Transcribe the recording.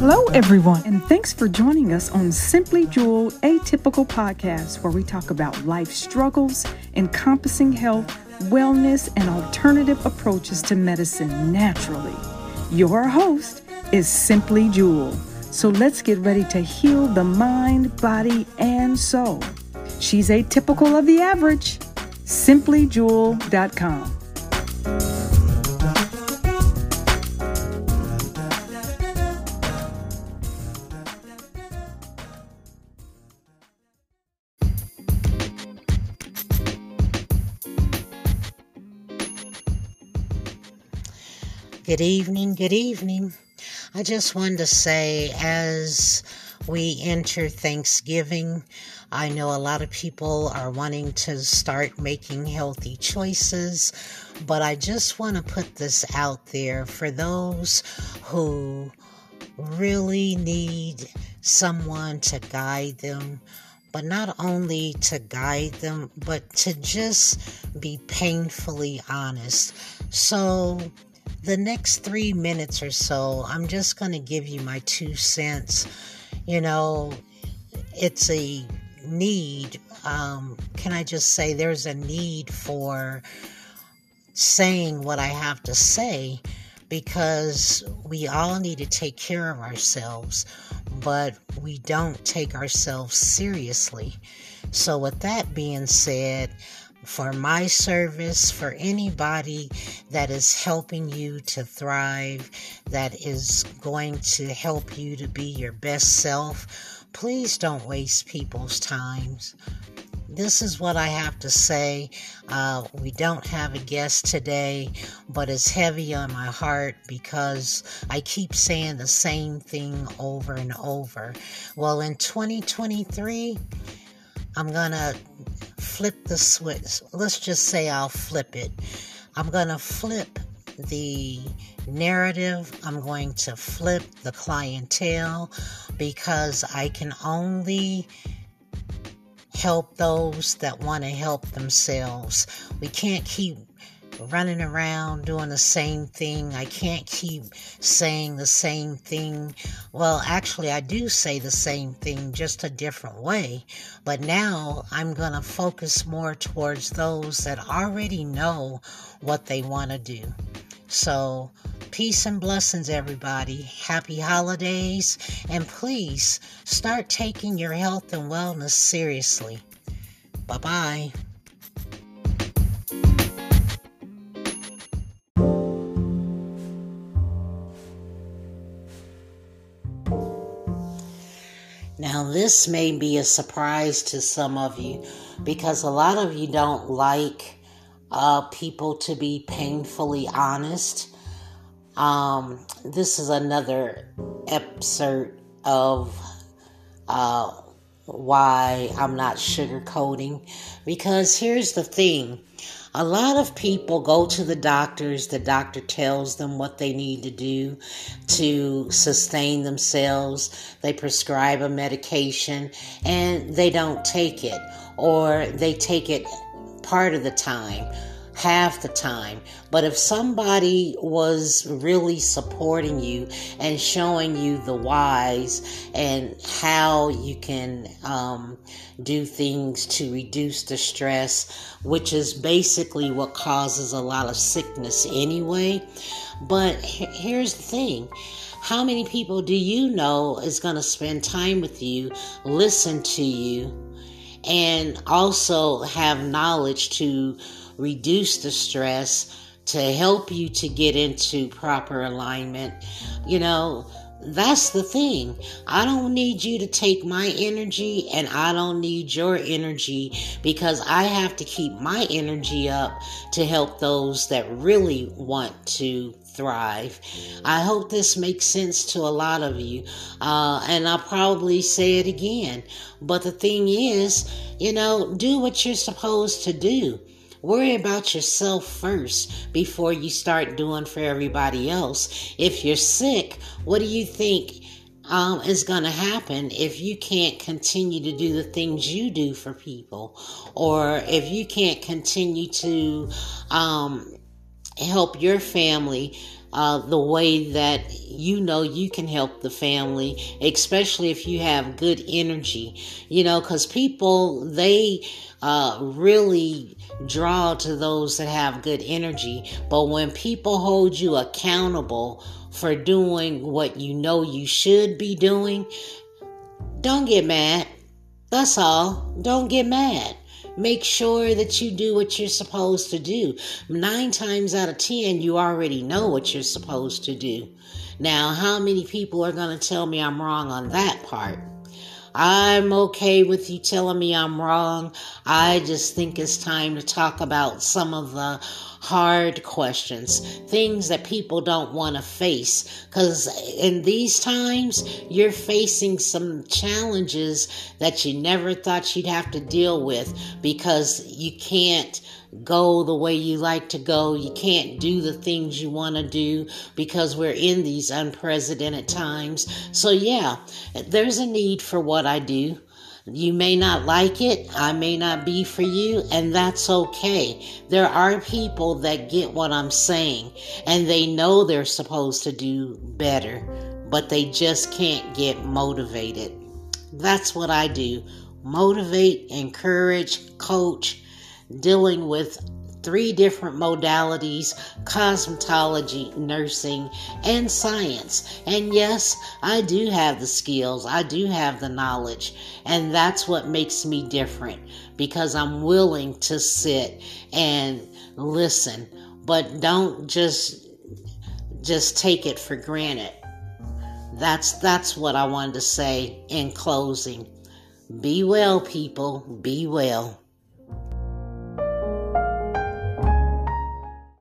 Hello, everyone, and thanks for joining us on Simply Jewel Atypical Podcast, where we talk about life struggles, encompassing health, wellness, and alternative approaches to medicine naturally. Your host is Simply Jewel. So let's get ready to heal the mind, body, and soul. She's atypical of the average. SimplyJewel.com. Good evening, good evening. I just wanted to say as we enter Thanksgiving, I know a lot of people are wanting to start making healthy choices, but I just want to put this out there for those who really need someone to guide them but not only to guide them, but to just be painfully honest. So, the next three minutes or so, I'm just going to give you my two cents. You know, it's a need. Um, can I just say there's a need for saying what I have to say because we all need to take care of ourselves, but we don't take ourselves seriously. So, with that being said, for my service, for anybody that is helping you to thrive, that is going to help you to be your best self. Please don't waste people's times. This is what I have to say. Uh, we don't have a guest today, but it's heavy on my heart because I keep saying the same thing over and over. Well, in 2023, I'm to flip the switch. Let's just say I'll flip it. I'm to flip the narrative. I'm going to flip the clientele because I can only help those that want to help themselves. We can't keep running around doing the same thing. I can't keep saying the same thing. Well, actually, I do say the same thing, just a different way. But now I'm going to focus more towards those that already know what they want to do. So, peace and blessings, everybody. Happy holidays. And please start taking your health and wellness seriously. Bye bye. Now, this may be a surprise to some of you because a lot of you don't like uh, people to be painfully honest. Um, this is another excerpt of uh, why I'm not sugarcoating. Because here's the thing a lot of people go to the doctors, the doctor tells them what they need to do to sustain themselves. They prescribe a medication and they don't take it, or they take it part of the time half the time. But if somebody was really supporting you and showing you the whys and how you can um, do things to reduce the stress, which is basically what causes a lot of sickness anyway. But here's the thing. How many people do you know is going to spend time with you, listen to you, and also have knowledge to reduce the stress, to help you to get into proper alignment. You know, that's the thing. I don't need you to take my energy and I don't need your energy because I have to keep my energy up to help those that really want to thrive. I hope this makes sense to a lot of you. Uh, and I'll probably say it again. But the thing is, you know, do what you're supposed to do. Worry about yourself first before you start doing for everybody else. If you're sick, what do you think um, is going to happen if you can't continue to do the things you do for people? Or if you can't continue to um, help your family uh, the way that you know you can help the family, especially if you have good energy. You know, because people, they uh, really draw to those that have good energy. But when people hold you accountable for doing what you know you should be doing, don't get mad. That's all. Don't get mad. Make sure that you do what you're supposed to do. Nine times out of ten, you already know what you're supposed to do. Now, how many people are going to tell me I'm wrong on that part? I'm okay with you telling me I'm wrong. I just think it's time to talk about some of the hard questions, things that people don't want to face. Because in these times, you're facing some challenges that you never thought you'd have to deal with because you can't go the way you like to go. You can't do the things you want to do because we're in these unprecedented times. So, yeah, there's a need for what I do. You may not like it, I may not be for you, and that's okay. There are people that get what I'm saying and they know they're supposed to do better, but they just can't get motivated. That's what I do motivate, encourage, coach, dealing with three different modalities cosmetology, nursing, and science. And yes, I do have the skills, I do have the knowledge, and that's what makes me different because I'm willing to sit and listen, but don't just just take it for granted. That's that's what I wanted to say in closing. Be well, people. Be well.